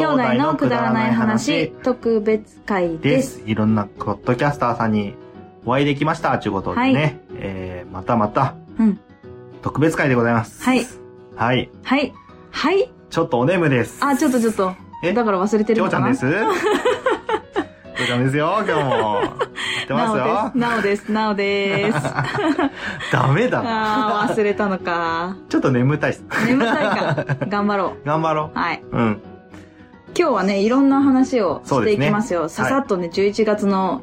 はい。兄弟のくだらない話、特別会でです。す。いろんなポッドキャスターさんにお会いできました。ということでね。はいえー、またまた、うん。特別会でございます。はい。はい。はい。はい。ちょっとお眠です。あ、ちょっとちょっと。え？だから忘れてきるょうちゃんです？きょうちゃんですよ、今日も。やってますよ。なおです。なおです。なダメだおです。な。あー、忘れたのか。ちょっと眠たいっす。眠たいか。頑張ろ頑張ろう。はい。う。うん。今日はね、いろんな話をしていきますよ。すねささっとね、11月の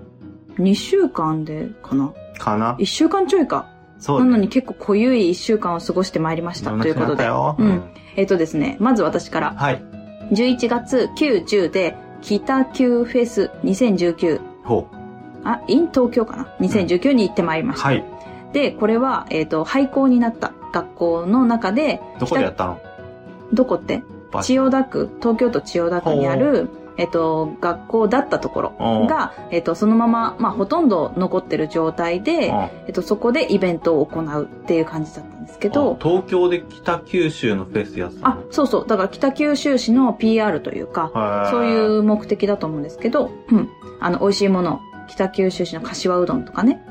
2週間でかな？かな ?1 週間ちょいか。そうなのに結構濃ゆい1週間を過ごしてまいりました。ということで。よ。うん。えっ、とですね、まず私から。はい。11月9、10で、北九フェス2019。ほあ、イン東京かな ?2019 に行ってまいりまう。した。はい。で、これは、えっ、と、廃校になった学校の中で、どこでやったの？どこって？千代田区、東京都千代田区にある、えっと、学校だったところが、えっと、そのまま、まあ、ほとんど残ってる状態で、えっと、そこでイベントを行うっていう感じだったんですけあど、東京で北九州のフェスやってたあ、そうそう、だから北九州市の PR というか、のそういう目的だと思うんですけど、うん。あの、美味しいもの、北九州市の柏うどんとかね、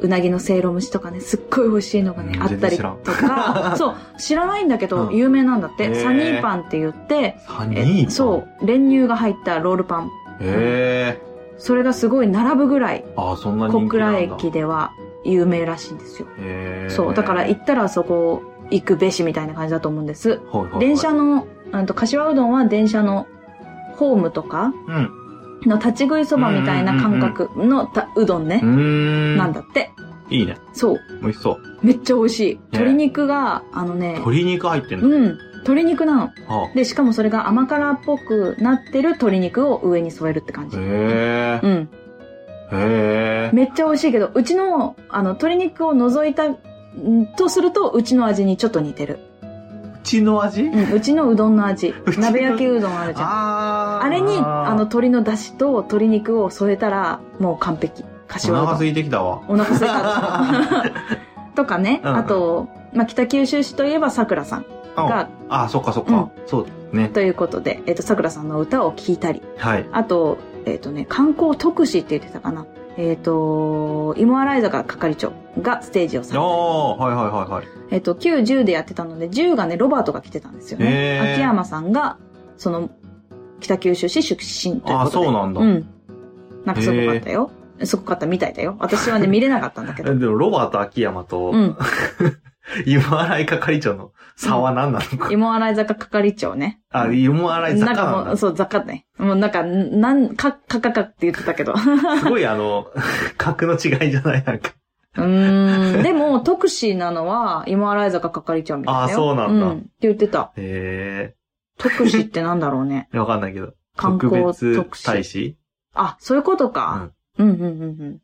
うなぎのせいろ蒸しとかね、すっごい美味しいのがねう、んあったりとか、そう、知らないんだけど、うん有名なんだって、サニーパンって言って、サえニーそう、練乳が入ったロールパン。う。へえ。それがすごい並ぶぐらい、あ、そんな人小倉。駅では有名らしいんですよ。そう、だから行ったらそこ行くべしみたいな感じだと思うんです。はいはいはい電車の、うんと、柏うどんは電車のホームとかうん。の立ち食いそばみたいな感覚のたうどんね。なんだって。いいね。そう、美味しそう。めっちゃ美味しい。鶏肉が、あのね、鶏肉入ってんの？うん、鶏肉なの。あで、しかもそれが甘辛っぽくなってる鶏肉を上に添えるって感じ。へえう。ん。へえ。めっちゃ美味しいけど、うちの、あの、鶏肉を除いた、んとすると、うちの味にちょっと似てる。うちの味？うん、うちのうどんの味うち。の鍋焼きうどんあるじゃん。あーあれに、あの、鶏の出汁と鶏肉を添えたら、もう完璧。お柏うどん。腹空いてきたわ。お腹すいた。とかね、うんあと、まあ、北九州市といえば桜さんが、あ、そっかそっか。そうね。ということで、えっ、と、桜さんの歌を聴いたり、はい。あと、えっ、とね、観光特使って言ってたかな。えっ、と、芋洗坂係長がステージをされたりああ、はいはいはいはい。えっと、9、10でやってたので、10がね、ロバートが来てたんですよへね。ー秋山さんが、その、北九州市出身ということで。あそうなんだうん。なんかすごかったよ。すごかったみたいだよ。私はね、見れなかったんだけど。でも、ロバート秋山と、うん。芋洗い係長の差は何なのか。芋洗坂係長ね。あ、芋洗い坂なんだ。なんかもう、そう、雑貨ね。もうなんか、なん、か、かかかって言ってたけど。うすごいあの、格の違いじゃないなんか。ーん。でも、特使なのは、芋洗坂係長みたいだよ。あそうなんだうん。って言ってた。へ特使ってなんだろうね。え。わかんないけど。観光特使大使あ、そういうことか。うん、うん、うん、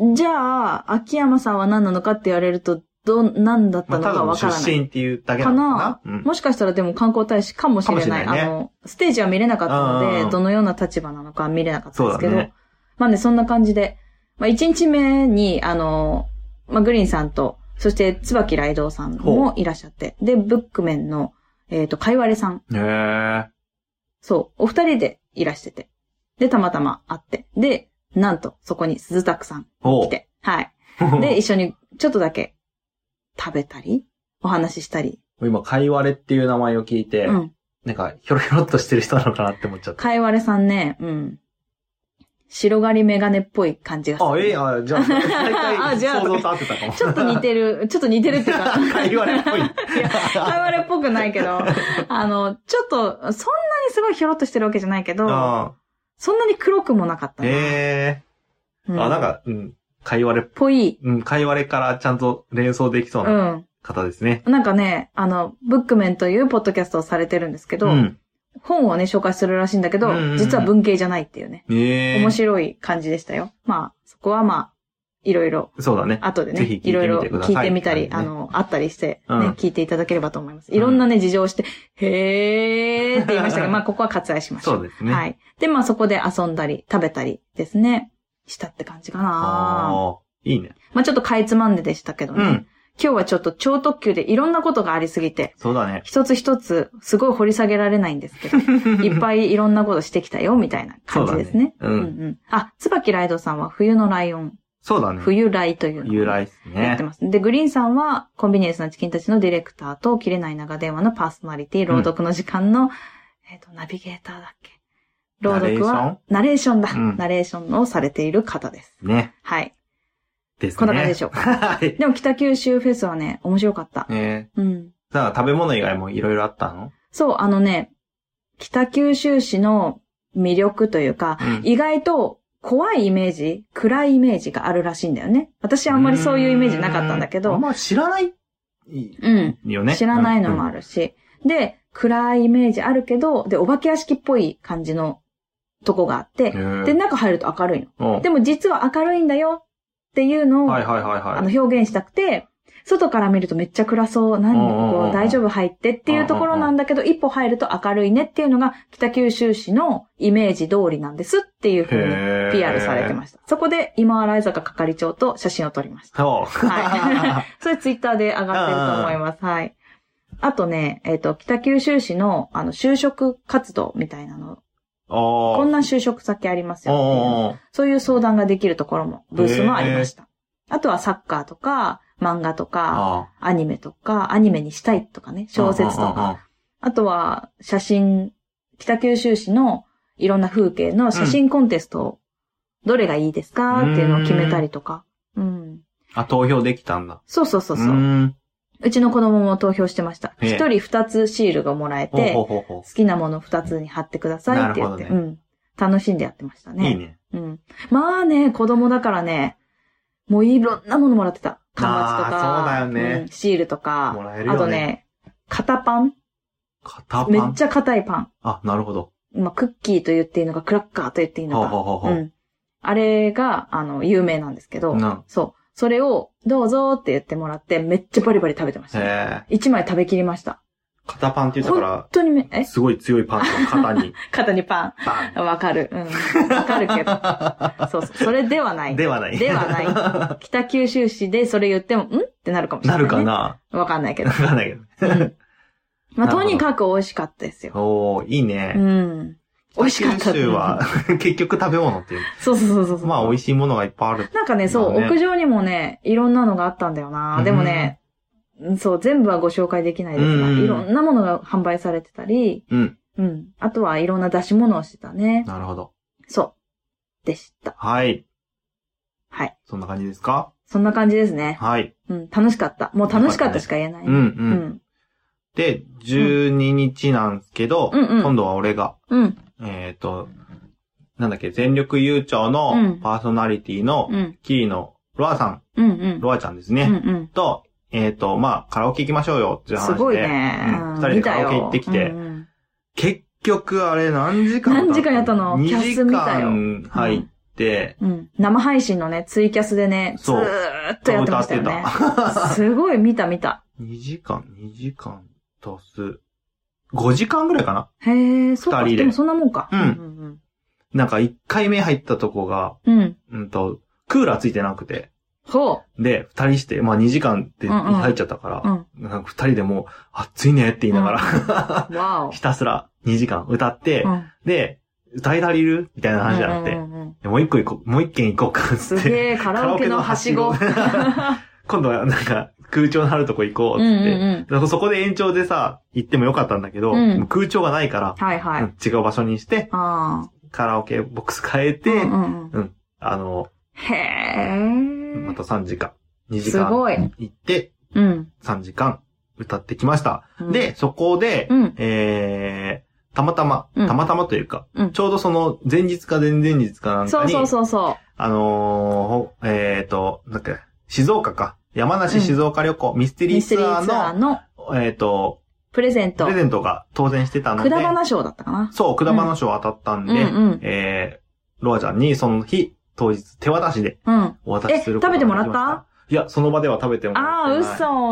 うん。じゃあ、秋山さんは何なのかって言われると、ど、何だったののかわからない。出身っていうだけなのかな？かうんもしかしたらでも観光大使かもしれない。ないねあの、ステージは見れなかったので、どのような立場なのか見れなかったんですけど、ねまあね、そんな感じで、まあ1日目に、あの、まあグリーンさんと、そして椿ライドウさんもいらっしゃって、で、ブックメンの、えっ、と、かいわれさん、へえ。そう、お二人でいらしてて、で、たまたま会って、で、なんと、そこに鈴田さんお来て、はい。で、一緒にちょっとだけ食べたり、お話ししたり。今、かいわれっていう名前を聞いて、うん。なんか、ひょろひょろっとしてる人なのかなって思っちゃった。かいわれさんね、うん。白刈りメガネっぽい感じがする。あ、ええあ、じゃあ、大体あじゃあ想像と合ってたかも。ちょっと似てる、ちょっと似てるっていうか。かいわれっぽい。いや、かいわれっぽくないけど、あの、ちょっと、そんなにすごいひょろっとしてるわけじゃないけど、あそんなに黒くもなかったな。ええうあ、なん、か、うん、かいわれっぽい。うん、かいわれからちゃんと連想できそうう。なん方ですね。なんかね、あの、ブックメンというポッドキャストをされてるんですけど、ん。本をね、紹介するらしいんだけど、うんうんうん実は文系じゃないっていうね。ええ面白い感じでしたよ。まあ、そこはまあ、いろいろ、そうだね。後でねぜひ聞い、ていろいろみてください聞いてみたり、あの、あったりして、ね、うん聞いていただければと思います。いろんなね、事情をして、へーって言いましたけど、まあ、ここは割愛しましょう。そうですね。。はいい。で、まあ、そこで遊んだり、食べたりですね、したって感じかなああ、いいね。まあ、ちょっとかいつまんででしたけどね。うん。今日はちょっと超特急でいろんなことがありすぎて、そうだね。一つ一つすごい掘り下げられないんですけど、いっぱいいろんなことしてきたよ、みたいな感じですね。そうだねうんうんあ、椿ライドさんは冬のライオン、そうだね。冬ライというのを由来ですね。やってます。で、グリーンさんは、コンビニエンスなチキンたちのディレクターと、切れない長電話のパーソナリティ、朗読の時間の、えっ、と、ナビゲーターだっけ朗読は、ナレーションだ、うんナレーションをされている方です。ね。はい。ですね。こんな感じでしょうか。はい。でも北九州フェスはね、面白かった。えうん。ー、さあ、食べ物以外もいろいろあったの？そう、あのね、北九州市の魅力というか、うん意外と怖いイメージ、暗いイメージがあるらしいんだよね。私あんまりそういうイメージなかったんだけど、うあんま知らないうん。よね。知らないのもある。るし。で、暗いイメージあるけど、で、お化け屋敷っぽい感じのとこがあって、うんで、中入ると明るいの。うんでも実は明るいんだよっていうのを、はいはいはいはい。あの、表現したくて、外から見るとめっちゃ暗そう、何こう、大丈夫入ってっていうところなんだけど、一歩入ると明るいねっていうのが、北九州市のイメージ通りなんですっていうふうに PR されてました。そこで、今洗坂係長と写真を撮りました。そう。はい。それツイッターで上がってると思います。はい。あとね、えっ、と、北九州市の、あの、就職活動みたいなの、こんな就職先ありますよそういう相談ができるところも、ブースもありました。あとはサッカーとか、漫画とか、あアニメとか、アニメにしたいとかね、ー小説とか。。あとは、写真、北九州市のいろんな風景の写真コンテストを、どれがいいですかっていうのを決めたりとか。うん。あ、投票できたんだ。そうそうそうそう。うちの子供も投票してました。へえ一人二つシールがもらえて、ほうほうほうほ好きなもの二つに貼ってくださいって言って、なるほうん。楽しんでやってましたう。ね。いいね。うん。まあね、子供だからね、もういろんなものもらってた。端末とか、そうだよねうんシールとか、もらえるよね。あとね、型パン片パン？めっちゃ硬いパン。あ、なるほど。まあ、クッキーと言っていいのか、クラッカーと言っていいのか。ほうほうほうほううん。あれが、あの、有名なんですけど、うんそう。それを、どうぞって言ってもらって、めっちゃバリバリ食べてました、ね。へえ。一枚食べきりました。片パンって言ったか本当にめ、え？ら、すごい強いパンと肩に、肩にパパン。わかる。うん。わかるけど。そうそう。それではない。ンではない。ではない。北九州市でそれ言っても、ん？ってなるかもしれな、ないね。るかな？わかんないけどわ。かんないけど。うん。まあ、とにかく美味しかったですよ。おー、いいうね。ん。美味しかった。九州は、結局食べ物っていう。そうそうそうそう。まあ、美味しいものがいっぱいある。なんかね、そう、屋上にもね、いろんなのがあったんだよな。でもね、そう、全部はご紹介できないですが、うんいろんなものが販売されてたり、うん。うん。あとはいろんな出し物をしてたね。なるほど。そう。でした。はい。はい。そんな感じですか？そんな感じですね。はい。うん。楽しかった。もう楽しかったしか言えない。うん、う。うんん。で、12日なんですけど、うんうん今度は俺が、うん。えっ、と、なんだっけ、全力悠長うのんパーソナリティの、うん。キーのロアさん、うん。うん。ロアちゃんですうん。ね。うん。と、えっ、と、まあ、カラオケ行きましょうよっていう話で。すごいね。うん二人でカラオケ行ってきて、結局あれ何時間何時間やったの？2キャス時間入って、うん。生配信のね、ツイキャスでね、ずーっとやってましたよね。すごい見た見た。2時間、2時間足す、5時間ぐらいかな？へえ、そうか。二人ででもそんなもんか。うんうんなんか1回目入ったとこが、うん。うん。うんと、クーラーついてなくて、ほで、二人して、まあ2時間ってうんうん入っちゃったから、う。うん。なんか二人でもう、暑いねって言いながら、わお。ひたすら2時間歌って、うんで、歌い足りる？みたいな話になって、うんうんうんでもう一個行こう、もう一軒行こうかっつって、すげえ、カラオケのはしご。今度はなんか空調のあるとこ行こううんっつって、うんうん。だからそこで延長でさ、行ってもよかったんだけど、うん空調がないから、はいはい。うん違う場所にして、あカラオケボックス変えあ。て、うんうんうんあの、へえ。また3時間、2時間。行って、うん。3時間歌ってきました。うんで、そこで、うん。えー、たまたま、うんたまたまというか、うんちょうどその前日か前々日かなんかに、そうそうそうそあのーほえっ、と、なんだっけ、静岡か。山梨静岡旅行、ミステリーツアリーツアーーの、のえっ、と、プレゼントプレ。ゼントが当選してたので、くだばな賞だったかな？そう、くだばな賞当たったんで、うんうんえー、ロアちゃんにその日、当日、手渡しでうん。お渡しすることができましたえ食べてもらった？いや、その場では食べてもらってああ。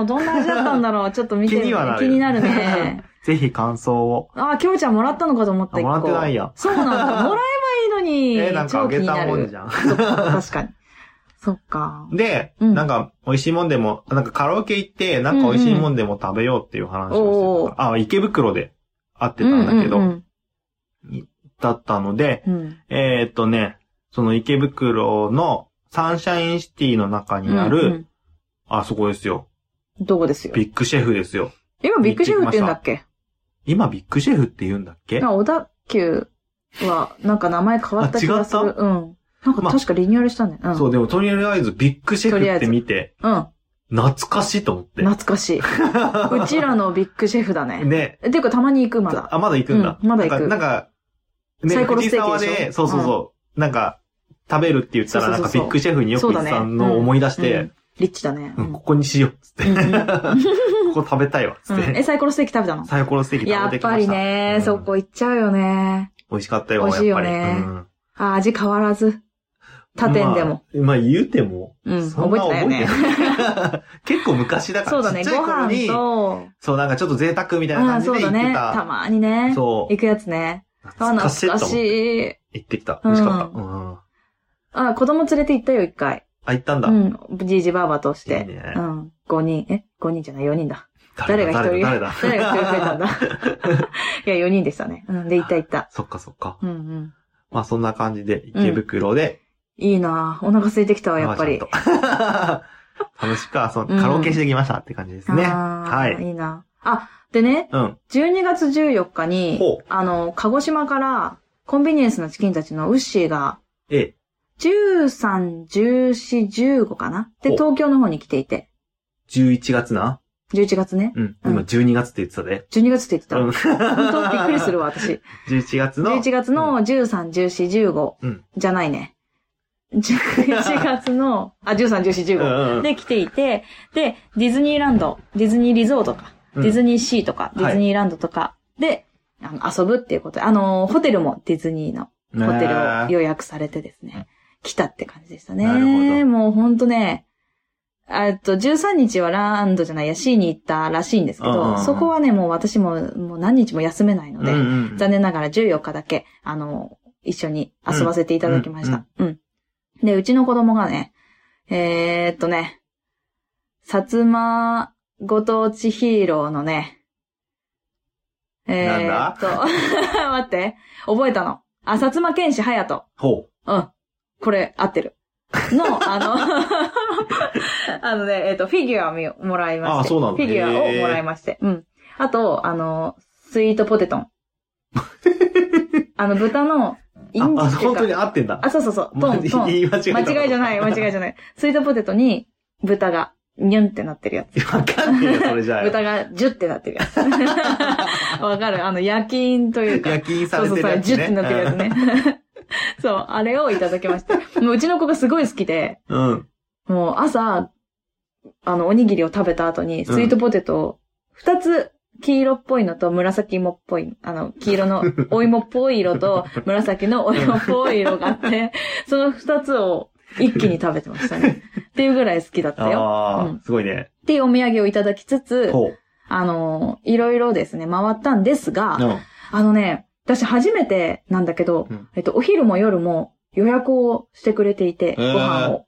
嘘。どんな味だったんだろう？ちょっと見てみ気にはなる気になるね。ぜひ感想を。ああ、きょうちゃんもらったのかと思った、もらってないやん。そうなんだ。もらえばいいのに。えーなんかあげたもんじゃん。確かに。そっか。で、うんなんか、美味しいもんでも、なんかカラオケ行って、なんか美味しいもんでも食べようっていう話をしてたから、あ、池袋で会ってたんだけど、うんだったので、うんうん。えーっとね、その池袋のサンシャインシティの中にある、うんあそこですよ。うんどこですよ？ビッグシェフですよ。今ビッグシェフって言うんだっけ？今ビッグシェフって言うんだっけ？なんか小田急は、なんか名前変わった気がする。あ違っうん。なんかまあ確かリニューアルしたんだよ。うん。そう、でもとりあえずビッグシェフって見て、うん。懐かしいと思って。懐かしい。うちらのビッグシェフだね。ね。えていうかたまに行く、まだ。あ、まだ行くんだ。うんまだ行くなんか、なんかね、サイコロステーキでで、そうそうそう、なんか、食べるって言ったら、なんかビッグシェフによく行ってたのを思い出して、うんリッチだね。うんここにしよう、つって。うんうん ここ食べたいわ、つっうんえ、て。サイコロステーキ食べたの？サイコロステーキやっぱ食べてきました。りね、うんそこ行っちゃうよね。美味しかったよ、美味しいよねやっぱり。うんあ、味変わらず。他店でも。まあ。まあ言うても、うん、覚えてないよね。結構昔だから、そうだね、ご飯と、そう、なんかちょっと贅沢みたいなあ感じで行ってそうだね。たた。まにね。そう行くやつね。あ、懐かしい。行ってきた。美味しかった。うん。あ、子供連れて行ったよ、一回。あ、行ったんだ。うん。じいじばあばとしいいて。ねうん。5人、え ?5 人じゃない、4人だ。誰が一人？誰だ？誰 が一人増えたんだ？いや、4人でしたね。うん。で、行った行った。そっかそっか。うんうん。まあそんな感じで、池袋で、いいなぁお腹空いてきたわ、やっぱり。楽しく遊んうんカラオケしてきましたって感じですね。はい。いいなあ、でね、うん。12月14日にあの、鹿児島から、コンビニエンスのチキンたちのウッシーが、え、13、14、15かな？で、東京の方に来ていて、11月な？11月ね。うん。うん今12月って言ってたで。12月って言ってた。うん。本当びっくりするわ、私。11月の？11月の13、14、15、うんじゃないね。11月の、あ、13、14、うんうんう15ん。で来ていて、で、ディズニーランド、ディズニーリゾートか、うん。ディズニーシーとか、ディズニーランドとかで、あの遊ぶっていうことで、あの、ホテルもディズニーのホテルを予約されてですね、来たって感じでしたね。なるほど。もうほんとね、えっと、13日はランドじゃないや、シーに行ったらしいんですけど、うんうんうん。そこはね、もう私ももう何日も休めないので、うんうん残念ながら14日だけ、あの、一緒に遊ばせていただきました。うん。で、うちの子供がね、えー、っとね、薩摩ご当地ヒーローのね、えー、っと、待って、覚えたの？あ、薩摩剣士隼人。ほうん。これ、合ってる。の、あの、あのね、えっ、と、フィギュアをみもらいまして。あそうなんだフィギュアをもらいまして。うん。あと、あの、スイートポテトン。あの、豚の、インう。あ、本当に合ってんだ。あ、そうそうそう、トン、トン。言い間違えた。間違いじゃない、間違いじゃない。スイートポテトに、豚が、ニュンってなってるやつ。わかんねえよ、それじゃあ。豚がジュってなってるやつ。わかるあの、夜勤というか。夜勤さそうそうそう、れてるやつ、ね。ジュってなってるやつね。そう、あれをいただきました。もううちの子がすごい好きで、うん。もう朝、あの、おにぎりを食べた後に、スイートポテトを、二つ、黄色っぽいのと紫芋っぽい、あの、黄色の お芋っぽい色と紫のお芋っぽい色があって、その二つを一気に食べてましたね。っていうぐらい好きだったよ。ああ、うんすごいね。っていうお土産をいただきつつ。あの、いろいろですね、回ったんですが、うん。あのね、私初めてなんだけど、うんえっと、お昼も夜も予約をしてくれていて、ご飯を。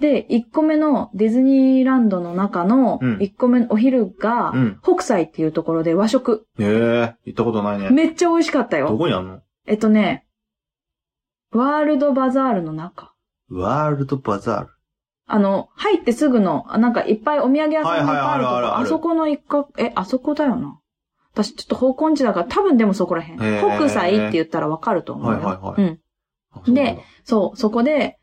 うん。で、1個目のディズニーランドの中のうん1個目のお昼が、うん。北斎っていうところで和食。へえ、行ったことないね。めっちゃ美味しかったどよ。こにあんの？えっとね、ワールドバザールの中。ワールドバザール？あの、入ってすぐの、あなんかいっぱいお土産屋さんがいっぱいあるとこ、はいはいあるあるあそこの一角、え、あそこだよな。私ちょっと方向音痴だから多分でもそこらへん。へー北斎って言ったらわかると思うよ。はいはいはいうん。あそうなんだそう、そこで、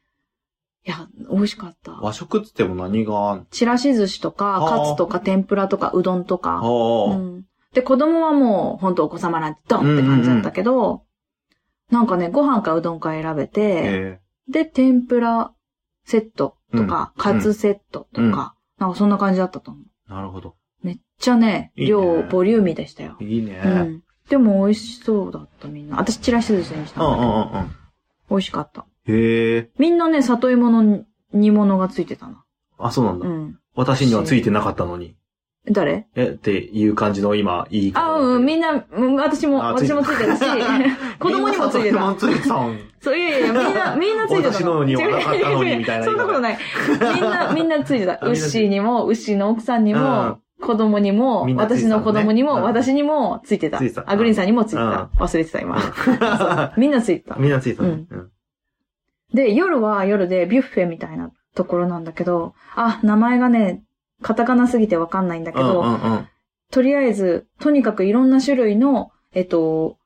いや、美味しかった。和食っつっても何が？ちらし寿司とか、はあカツとか天ぷらとかうどんとか。うん、で、子供はもう、本当お子様ランチドンって感じだったけど、なんかね、ご飯かうどんか選べあ。て、へで、天ぷらセットとか、うんカツセットとか、うんなんかそんな感じだったと思う。え。なるほど。めっちゃね、いいね量、ボリューミーでしたよ。いいね。ううんん。でも美味しそうだったみんな。私、ちらし寿司にしたうんんだけど、うんうん。美味しかった。へえ。みんなね、里芋の煮物がついてたな。あ、そうなんだう。ん。私にはついてなかったのに。誰？え、っていう感じの今、いいあ、うん、みんな、うん私も、あ私もついてるし、子供にもついてた。ついてたん。そう、いやいや、みんな、みんなついてた。私のにはなかったのにみたいなそんなことない。みんな、みんなついてた。あみんなついてウッシーにも、ウッシーの奥さんにも、子供にもみ、んなついてたのね私の子供にも、うん私にもついてたついてた。あ、グリーンさんにもついてた。忘れてた、今。みんなついてた。みんなついてたね。うんで、夜は夜でビュッフェみたいなところなんだけど、あ、名前がね、カタカナすぎてわかんないんだけど、うんうんうんとりあえず、とにかくいろんな種類の、えっと、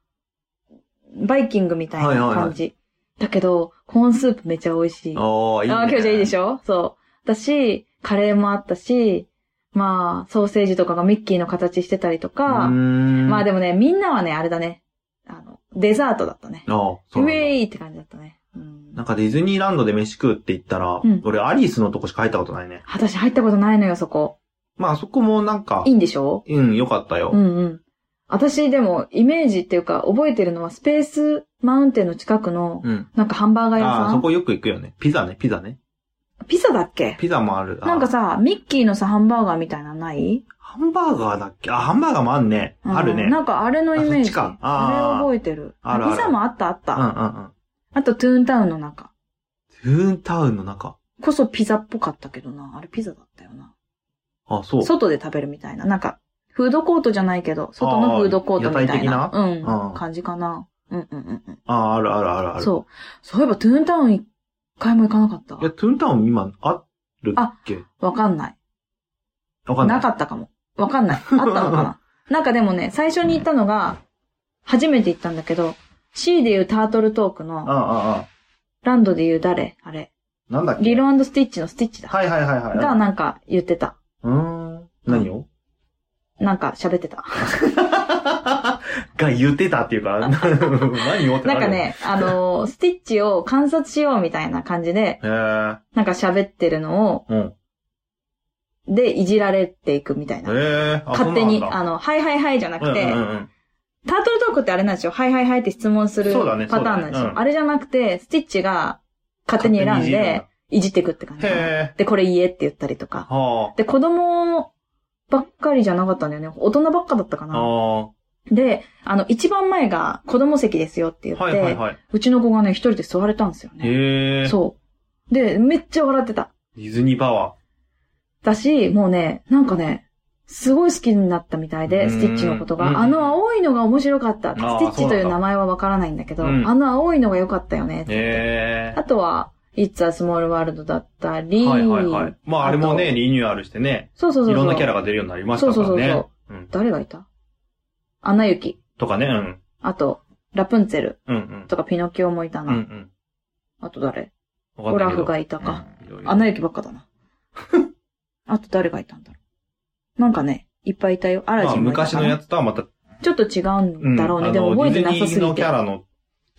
バイキングみたいな感じ。だけど、コーンスープめちゃ美味しい。おー、いいね。ああ、今日じゃいいでしょ？ょそう。だし、カレーもあったし、まあ、ソーセージとかがミッキーの形してたりとか、まあでも。もね、みんなはね、あれだね。あの、デザートだったね。ああ、そうウ。ェイって感じだったね。うんなんかディズニーランドで飯食うって言ったらうん、俺アリスのとこしか入ったことないね。私入ったことないのよ、そこ。まあそこもなんかいい、んでしょ？うん、よかったよう。んうん。私でも、イメージっていうか、覚えてるのは、スペースマウンテンの近くの、うん。なんかハンバーガー屋ああ、さん。そこよく行くよね。ピザね、ピザね。ピザだっけ？ピザもある。あなんかさ、ミッキーのさ、ハンバーガーみたいなのない？ハンバーガーだっけ？あ、ハンバーガーもあんね。あるね。うんなんかあれのイメージ。ああれ覚えてる。あるあるピザもあったあっうんた。うんうん。あと、トゥーンタウンの中。トゥーンタウンの中？こそピザっぽかったけどな。あれピザだったよな。あ、そう。外で食べるみたいな。なんか、フードコートじゃないけど、外のフードコートみたいな。な？うん。うん感じかな。うんうんうんうん。あ、あるあるあるある。そう。そういえば、トゥーンタウン一回も行かなかったいや、トゥーンタウン今、あるっけ？わかんない。わかんない。なかったかも。わかんない。あったのかな なんかでもね、最初に行ったのが、初めて行ったんだけど、C で言うタートルトークあの、あ、ああ。ランドで言う誰？あれ。なんだっけ？リロスティッチのスティッチだ。はいはいはいはい。がなんか言ってた。うーん。何を？なんか喋ってた。が言ってたっていうか、何をってる。なんかね、あのースティッチを観察しようみたいな感じで、へえ。なんか喋ってるのを、うん。で、いじられていくみたいな。へえ。あ勝手に、そうなんだあの、はいはいはいじゃなくて、うんうんうんタートルトークってあれなんですよ。はいはいはいって質問するパターンなんですよ。そうだねうんあれじゃなくて、スティッチが勝手に選んでだ、いじっていくって感じ。で、これ言えって言ったりとか。はで、子供ばっかりじゃなかったんだよね。大人ばっかだったかあ。な。あで、あの、一番前が子供席ですよって言あ。って、はいはいはうちの子がね、一人で座れたんですよい。ね。そう。で、めっちゃ笑ってた。ディズニーパワだし、もうね、なんかね、すごい好きになったみたいで、うんスティッチのことうんが。あの青いのが面白かった。スティッチという名前はわからないんだけど、うんあの青いのが良かったよね。ー。へあとは、It's a Small World だったえ。り、はいはいはい。まああれもね、とリニューアルしてね、そうそうそう。いろんなキャラが出るようになりましたからね。そうそうそう。誰がいた？アナ雪。とかね、うん。あと、ラプンツェルうんうん。とかピノキオもいたうんな。うん。あと誰？オラフがいたか。アナ雪ばっかだな。あと誰がいたんだろう？なんかね、いっぱいいたよ。アラまあジンもいたかな。昔のやつとはまた、ちょっと違うんだろうね。んでも覚えてなあのディズニーのさすぎて。キャラの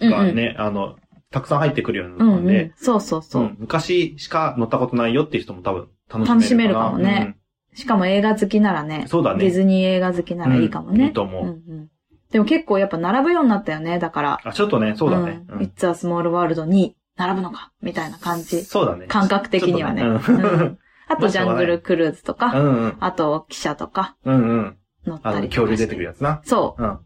うんうん。がね、あの、たくさん入ってくるようになうんうんったんで、。そうそうそう。うん昔しか乗ったことないよっていう人も多分楽しめるかな。楽しめるかもねしかも映画好きならね。そうだねディズニー映画好きならいいかもうんいね。いと思ううんうん。でも結構やっぱ並ぶようになったよね。だから。あ、ちょっとね、そうだね。う。うんん It's a Small World に並ぶのか。みたいな感じ。そうだね。感覚的にはね。ちょっとねうんあと、ジャングルクルーズとうか、んうん。あと、記者とかうんうん。乗ったあの、りとかして。恐竜出てくるやつな。そう。うん。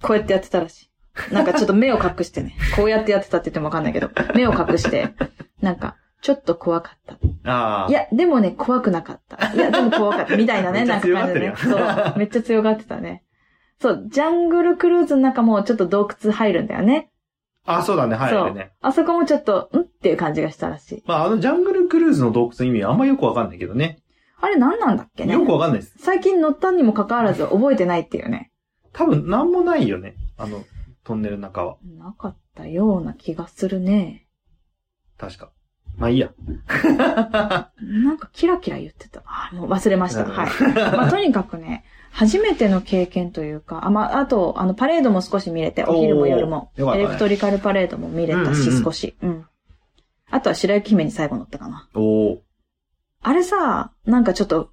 こうやってやってたらしい。なんかちょっと目を隠してね。こうやってやってたって言ってもわかんないけど、目を隠して、なんか、ちょっと怖かった。ああ。い、や、でもね、怖くなかった。いや、でも怖かった。みたいなね、なんか感じでね。そう。めっちゃ強がってたね。そう、ジャングルクルーズの中もちょっと洞窟入るんだよね。あ、そうだね、はい、そうね。あそこもちょっと、ん？っていう感じがしたらしい。まあ、あのジャングルクルーズの洞窟の意味あんまよくわかんないけどね。あれ何なんだっけね？よくわかんないです。最近乗ったにもかかわらず覚えてないっていうね。多分、なんもないよね。あの、トンネルの中は。なかったような気がするね。確か。まあいいや。なんかキラキラ言ってた。あ、もう忘れました。うんはい。まあ、とにかくね、初めての経験というか、あ、まあ、あと、あの、パレードも少し見れて、お昼も夜も、エレクトリカルパレードも見れたし、少し。うん。あとは白雪姫に最後乗ったかな。おお。あれさ、なんかちょっと、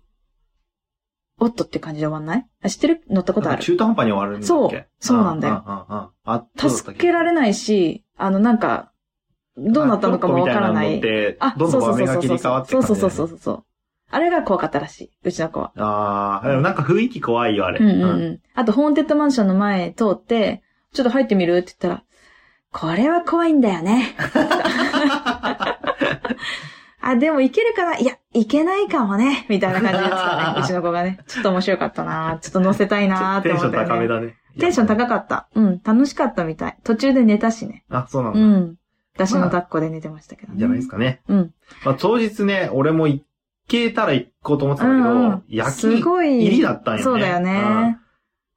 おっとって感じで終わんない？あ、知ってる？乗ったことある？中途半端に終わるんだっけ？そう。そうなんだよ。あああ助けられないし、あの、なんか、どうなったのかもわからない。あ、そうそうそういく感じだよね。そうそうそう。あれが怖かったらしい。うちの子は。ああ、でもなんか雰囲気怖いよ、あれ。うんうんうん。あと、ホーンテッドマンションの前通って、ちょっと入ってみる？って言ったら、これは怖いんだよね。あ、でもいけるかないや、いけないかもね。みたいな感じで言ってたね。うちの子がね。ちょっと面白かったなちょっと乗せたいなってテンション思って、ね。高めだね。テンション高かった。うん、楽しかったみたい。途中で寝たしね。あ、そうなんだ。うん。私の抱っこで寝てましたけどね。いいんじゃないですかね。うん。まあ、当日ね、俺も行けたら行こうと思ってたんだけど、うんうん焼き。入りだったんよね。そうだよね。うん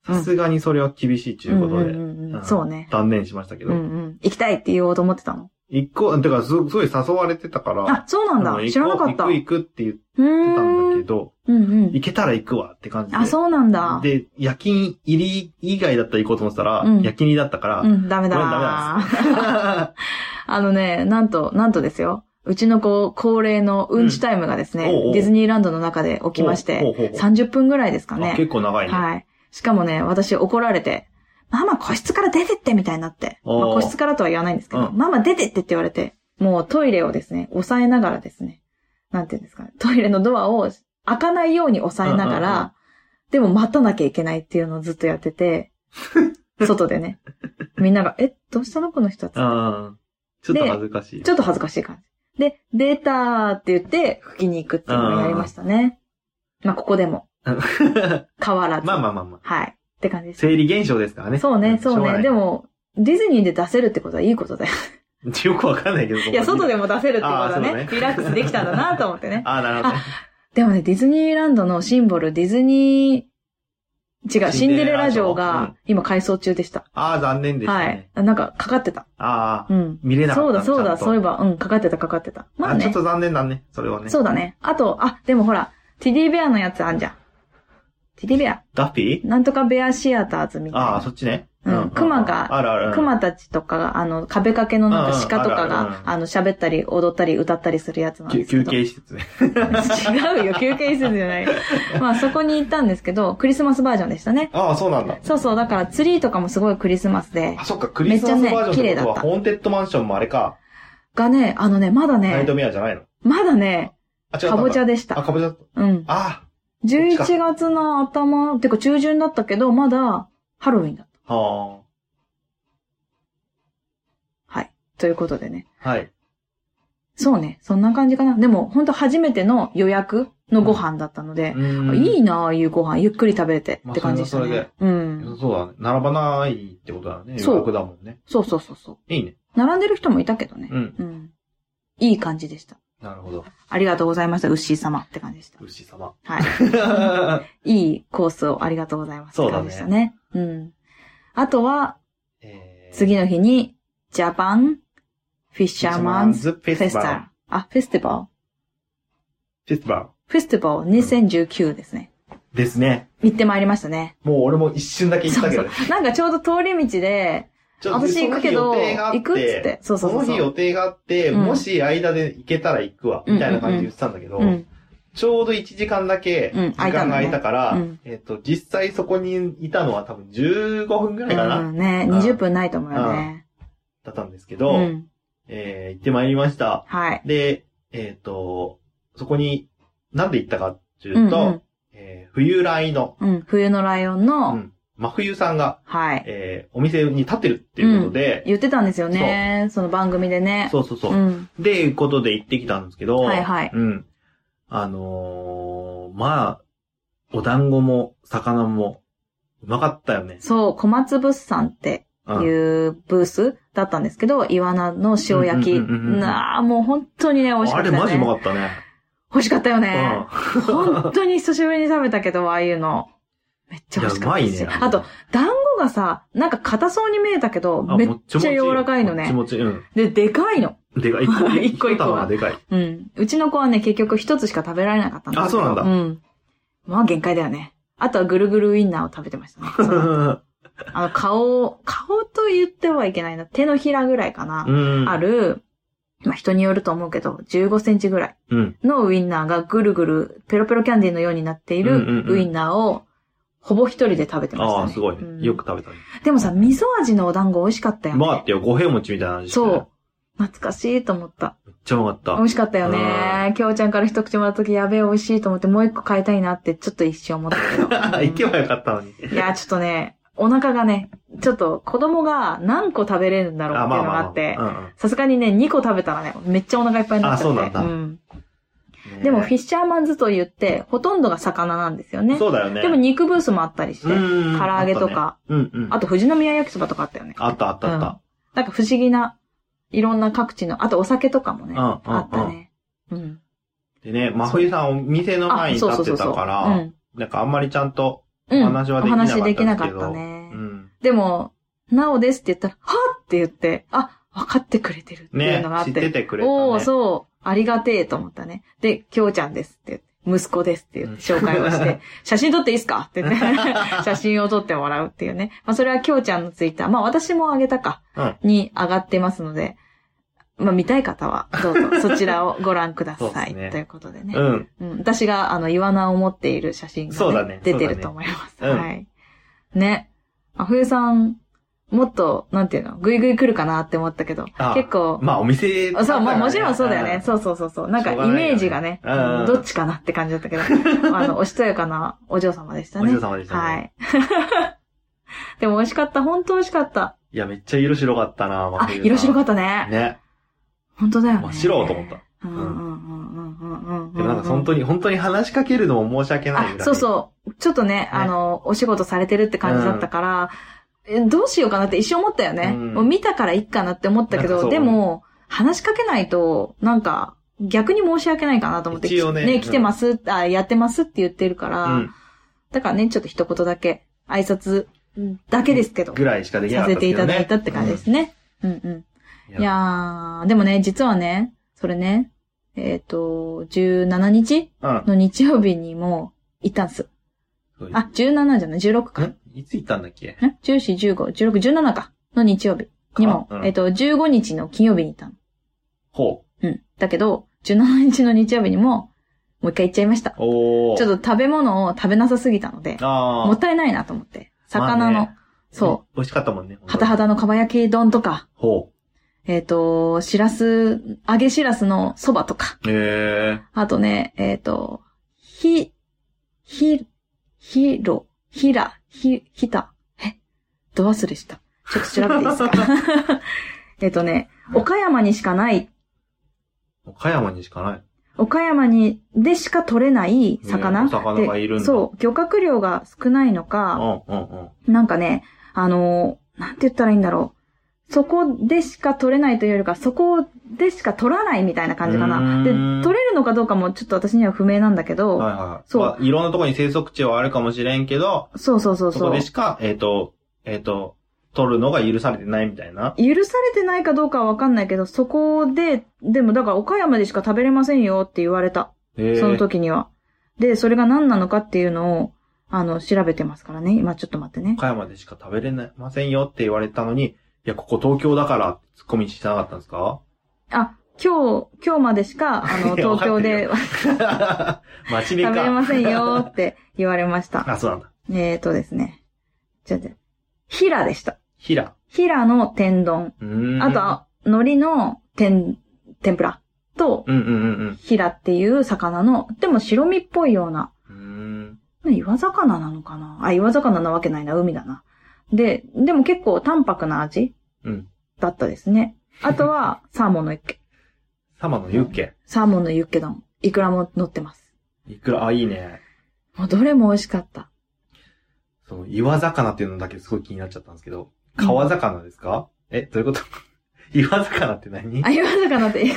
さすがにそれは厳しいということで、そうね。断念しましたけど。うんうん。行きたいって言おうと思ってたの？一個、てかす、すごい誘われてたから、あ、そうなんだ。うん知らなかった。行く行くって言ってうたんだ。けど、うんうん。行けたら行くわって感じで。あ、そうなんだ。で、夜勤入り以外だったら行こうと思ってたら、うん夜勤入りだったから、うん、ダメだダメなん あのね、なんと、なんとですよ。うちの子、恒例のうんちタイムがですね、うんおうおうディズニーランドの中で起きまして、ほうほうほう30分ぐらいですかあね。結構長いね。はい。しかもね、私怒られて、ママ個室から出てってみたいになって。おーまあ個室からとは言わないんですけど、うんママ出てってって言われて、もうトイレをですね、押さえながらですね、なんていうんですかね、トイレのドアを開かないように押さえながら、うんうんうんでも待たなきゃいけないっていうのをずっとやってて、外でね。みんなが、え、どうしたのこの人たち。ああ。ちょっと恥ずかしい。ちょっと恥ずかしい感じ。で、データーって言って、吹きに行くっていうのをやりましたね。まあ、ここでも 変わらず。まあまあまあまあ。はい。って感じです。生理現象ですからね。そうね、そうね。でも。も、ディズニーで出せるってことはいいことだよ。よくわかんないけど。いや、外でも出せるってことはねあーそうねリラックスできたんだなと思ってね。ああ、なるほどね。でもね、ディズニーランドのシンボル、ディズニー、違う、シンデレララ城が今改装中でした。ああ、残念でしたはねい。。なんかかかってた。ああう、ん。見れなかったそうだ、そうだ、そういえば、うん、かかってた、かかってた。まあねあちょっ。と残念だね。それはね。そうだね。あと、あ、でもほら、ティディベアのやつあんじゃん。ティディベア。ダッフィー？なんとかベアシアターズみたいな。ああ、そっちね。うん熊があるある。熊たちとかが、あの、壁掛けのなんか鹿とかうんうんあるあるが、あの、喋ったり、踊ったり、歌ったりするやつなんですけど。休憩施設ね。違うよ、休憩施設じゃない。まあ、そこに行ったんですけど、クリスマスバージョンでしたね。ああ、そうなんだ。そうそう、だからツリーとかもすごいクリスマスであ、、そっか、クリスマスバージョンってことは、めっちゃね綺麗だったホーンテッドマンションもあれか。がね、あのね、まだナイね、トメアじゃないの？まだね、あ、違う。かぼちゃでした。かぼちゃだった。うん。あ11月の頭、てか中旬だったけど、まだハロウィンだっ。ははい。ということでね。あ。はい。そうね、そんな感じかな。でも、本当初めての予約のご飯だったので、あいいなああいうご飯、ゆっくり食べれてまあって感じでしたそれはね。うん。そうだね。並ばないってことだね。そう予約だもんね。そうそうそうそう。いいね。並んでる人もいたけどね。うん。うん。いい感じでした。なるほど。ありがとうございました、ウッシー様って感じでした。牛様。はい。いいコースをありがとうございます。そうだねって感じでしたね。うん。あとは、えー次の日に、ジャパンフィッシャーマンズフェスタ。あ、フェスティバル。フェスティバフェスティバル2019ですね。ル。ですね。行ってまいりましたね。もう俺も一瞬だけ行っそうそうたけどね。。なんかちょうど通り道で、ちょっと私行くけど行くっつってそうそうそうその日予定があって、うんもし間で行けたら行くわ、みたいな感じで言ってたんだけど、うん。ちょうど1時間だけうん時間が空いたから、空いたのねえっ、と、実際そこにいたのは多分15分ぐらいかな、うんね、うん20分ないと思うよね。だったんですけうど、ん。えー行ってまいりました。はい。で、えっ、と、そこに、なんで行ったかっていうと、うんうんえー冬来の、うん。冬のライオンの、うん真冬さんが、はい。えーお店に立ってるっていうことで、言ってたんですよね。その番組でね。そうそうそう。うん。で、いうことで行ってきたんですけど、はいはいうん。あのー、まあ、お団子も魚もうまかったよね。そう、小松物産っていうブースだったんですけど、イワナの塩焼き。なあ、もう本当にね、美味しかったよね。あれマジうまかったね。美味しかったよね。う本当に久しぶりに食べたけど、ああいうの。めっちゃ美味しかったですいやうまいねあと、団子がさ、なんか硬そうに見えたけど、あめっちゃ柔らかいのね。もちもち、うん。で、でかいの。でかい。一個一個一個ががでかい。うん。うちの子はね、結局一つしか食べられなかったんですけどあそうなんだうん。まあ限界だよね。あとはぐるぐるウインナーを食べてましたね。あの、顔、顔と言ってはいけないな。手のひらぐらいかな。うん。ある、まあ人によると思うけど、15センチぐらいうん。のウインナーがぐるぐる、ペロペロキャンディーのようになっているウインナーを、ほぼ一人で食べてましたね。ああ、すごい。よく食べたね。でもさ、味噌味のお団子美味しかったよね。うまかったよ。五平餅みたいな味してそう。懐かしいと思った。めっちゃうまかった。美味しかったよね。きょうちゃんから一口もらった時やべえ美味しいと思ってもう一個買いたいなってちょっと一瞬思ったけど。行けばよかったのに。いや、ちょっとね、お腹がね、ちょっと子供が何個食べれるんだろうっていうのがあってさすがにね、2個食べたらね、めっちゃお腹いっぱいになっちゃって。あそうなんだん。うんでもフィッシシャーマンズと言って、ほとんどが魚なんですよね。そうだよね。でも肉ブースもあったりして、うん唐揚げとか、あったねうんうん。あと富士宮焼きそばとかあったよね。あったあったあった。なんか不思議な、いろんな各地の、あとお酒とかもね、うんうんうんあったね。うん。でね、真冬さんお店の前に立ってたかうら、ん。なんかあんまりちゃんとおうん。話はできなかったんですけど。お話できなかったね。うん。でも、なおですって言ったら、はっって言って、あ、分かってくれてるっていうねのがあっ、知ってて。てくれたね。おおそう、ありがてえと思ったね。で、きょうちゃんですって言って。息子ですって言って紹介をして、写真撮っていいですか？って言って、写真を撮ってもらうっていうね。まあそれはきょうちゃんのツイッター、まあ私もあげたか、うんに上がってますので、まあ見たい方はどうぞ そちらをご覧ください。ねということでね。うん。うん、私が、あの、イワナを持っている写真が、ね、ね出てると思います。うんはい。ね。あ、冬さん、もっと、なんていうの、ぐいぐい来るかなって思ったけどあ、結構、まあお店だあそう、まあもちろんそうだよね。んそうそうそうそう。なんかイメージがね、うんうんどっちかなって感じだったけど、あの、おしとやかなお嬢様でしたね。お嬢様でしたねはい。でも美味しかった。本当美味しかった。いや、めっちゃ色白かったな、あ、色白かっったね。ね。本当だよね。真っ白と思った。うんうんうんうんうんうんうん。でもなんか本当に、本当に話しかけるのも申し訳ないぐらい。あ、そうそう。ちょっとね、あの、お仕事されてるって感じだったから、えどうしようかなって一瞬思ったよね。うんもう見たからいいかなって思ったけど、でも、話しかけないと、なんか、逆に申し訳ないかなと思って。一応ねね、うん来てます、あ、やってますって言ってるから、うん。だからね、ちょっと一言だけ、挨拶だけですけど、ぐらいしかできなさせてい。ただいたって感じですね。うんうん。うん。いやー、でもね、実はね、それね、えっ、と、17日うん。の日曜日にも行ったんです。そうあ、17じゃない、16か。んいつ行ったんだっけ？ん ?14、15、16、17か。の日曜日にも、かうんえっ、と、15日の金曜日に行ったの。ほうん。だけど、17日の日曜日にも、もう一回行っちゃいました。う。おー。ちょっと食べ物を食べなさすぎたので、あーもったいないなと思って。魚の、まあねそう。美味しかったもんね。はたはたのかば焼き丼とか、ほえっ、と、しらす、揚げしらすのそばとか、え。あとね、えっ、と、ひ、ひ、ひろ、ひら、ひ、ひた。え？ど忘れした。ちょっと調べていいですか？えっとね、岡山にしかない、岡山にしかない。岡山に、でしか取れない魚。魚がいるんだでそう、漁獲量が少ないのうか、ん、うん、うん。なんかね、あのーなんて言ったらいいんだろう。そこでしか取れないというよりか、そこでしか取らないみたいな感じかうな。ーで、ん取れるのかどうかもちょっと私には不明なんだけど、はいはい。そうまあいろんなところに生息地はあるかもしれんけど、そうそうそうそうそこで。しか、えっ、と、えっ、と、取るのが許されてないみたいな。許されてないかどうかはわかんないけど、そこで、でもだから岡山でしか食べれませんよって言われた。その時には。で、それが何なのかっていうのを、あの、調べてますからね。今ちょっと待ってね。岡山でしか食べれませんよって言われたのに、いや、ここ東京だからってツッコミしてなかったんですか？あ、今日、今日までしか、あの、東京で街で か。食べれませんよって言われました。あ、そうなんだ。えーとですね。ちょっと、ヒラでした。ヒラ。ヒラの天丼。あと、あ海苔の天、天ぷらと、うんうんうんヒラっていう魚の、でも白身っぽいような、うん。岩魚なのかな？あ、岩魚なわけないな、海だな。で、でも結構淡白な味うん。だったですね。あとは、サーモンのユッケ。サマのユッケ？サーモンのユッケ丼。いくらも乗ってます。いくら、あ、いいね。もうどれも美味しかった。そう、岩魚っていうのだけすごい気になっちゃったんですけど、川魚ですか、え、どういうこと？岩魚って何？あ、岩魚って、ごめん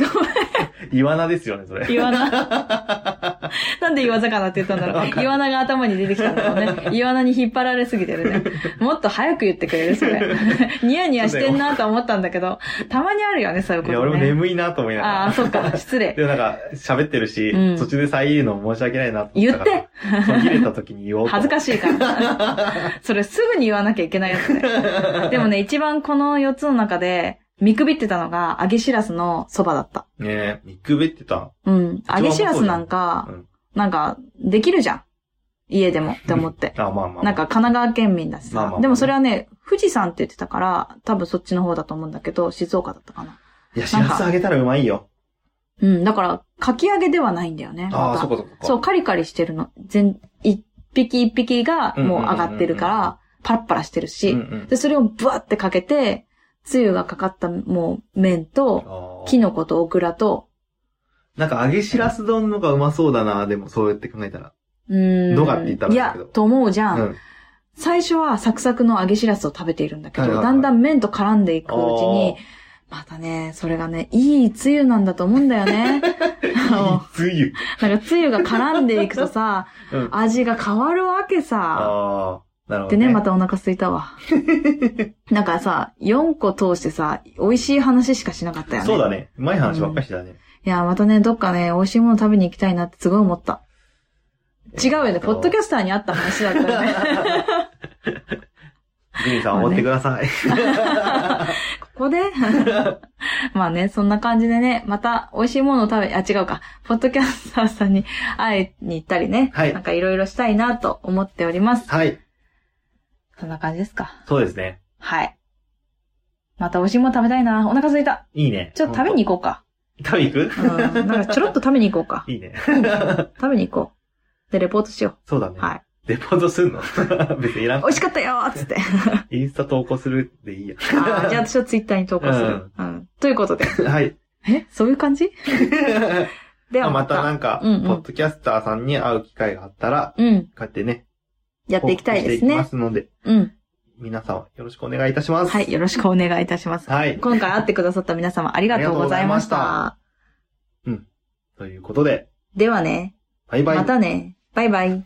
岩菜ですよね、それ。岩菜。なんで岩魚って言ったんだろう。わかんなが頭に出てきたんだろうね。岩菜に引っ張られすぎてるね。もっと早く言ってくれる、それ。ニヤニヤしてんなと思ったんだけど、たまにあるよね、そういうこと、いや、ね。俺も眠いなと思いながら。ああ、そっか、失礼。でもなんか、喋ってるし、うん途中で遮るの申し訳ないなと思言っ。て途切れた時に言おうと。恥ずかしいから。それすぐに言わなきゃいけないやつね。でもね、一番この4つの中で、見くびってたのが、揚げしらすのそばだった。ねえ、見くべってた。うん。揚げしらすなんうか、ん。なんか、できるじゃん。家でもって思って。あ、まあまあまあ。なんか神奈川県民だしさ。まあまあまあでもそれはね、富士山って言ってたから、多分そっちの方だと思うんだけど、静岡だったかな。いや、しらす揚げたらうまいよ。うん、だから、かき揚げではないんだよね。ああ、そこそこ。そう、カリカリしてるの。全、一匹一匹がもう上がってるから、パラッパラしてるし、うんうん。で、それをブワってかけて、つゆがかかったもう麺と、キノコとオクラと、なんか揚げしらす丼のがうまそうだな、でもそうやって考えたら。うーん。どうかって言ったらいやと思うじゃ。うんん。最初はサクサクの揚げしらすを食べているんだけど、だんだん麺と絡んでいくうちに、またね、それがね、いいつゆなんだと思うんだよね。あつゆ。の なんかつゆが絡んでいくとさ、うん。味が変わるわけさ。なるほど、でね、またお腹空いたわ。なんかさ、4個通してさ、美味しい話しかしなかったよね。そうだね。うまい話ばっかりたね。いや、またね、どっかね、美味しいもの食べに行きたいなってすごい思った。違うよね、ポッドキャスターにあった話だったよね。ジミーさん、おごってください。ここでまあね、そんな感じでね、また美味しいものを食べ、あ、違うか。ポッドキャスターさんに会いに行ったりね。はいなんかいろいろしたいなと思っております。はい。そんな感じですか。そうですね。はい。また美味しいもの食べたいな。お腹空いた。いいね。ちょっと食べに行こうか。食べに行く？うん。なんかちょろっと食べに行こうか。いいね。食べに行こう。で、レポートしよそうだね。う。はい。レポートすんの？別にいらん美。味しかったよーっつって。インスタ投稿するでいいや。あーじゃあ私はツイッターに投稿する。うん。ということで。はい。え？そういう感じ？ではままた。たなんか、うんうんポッドキャスターさんに会う機会があったら、うん。こうやってね、やっていきたいですねていきま。すので、うん。皆さんよろしくお願いいたします。はい。よろしくお願いいたします。はい。今回会ってくださった皆様ありがとうございましありがとうございた。ということで、ではね、バイバイ。またね。バイバイ。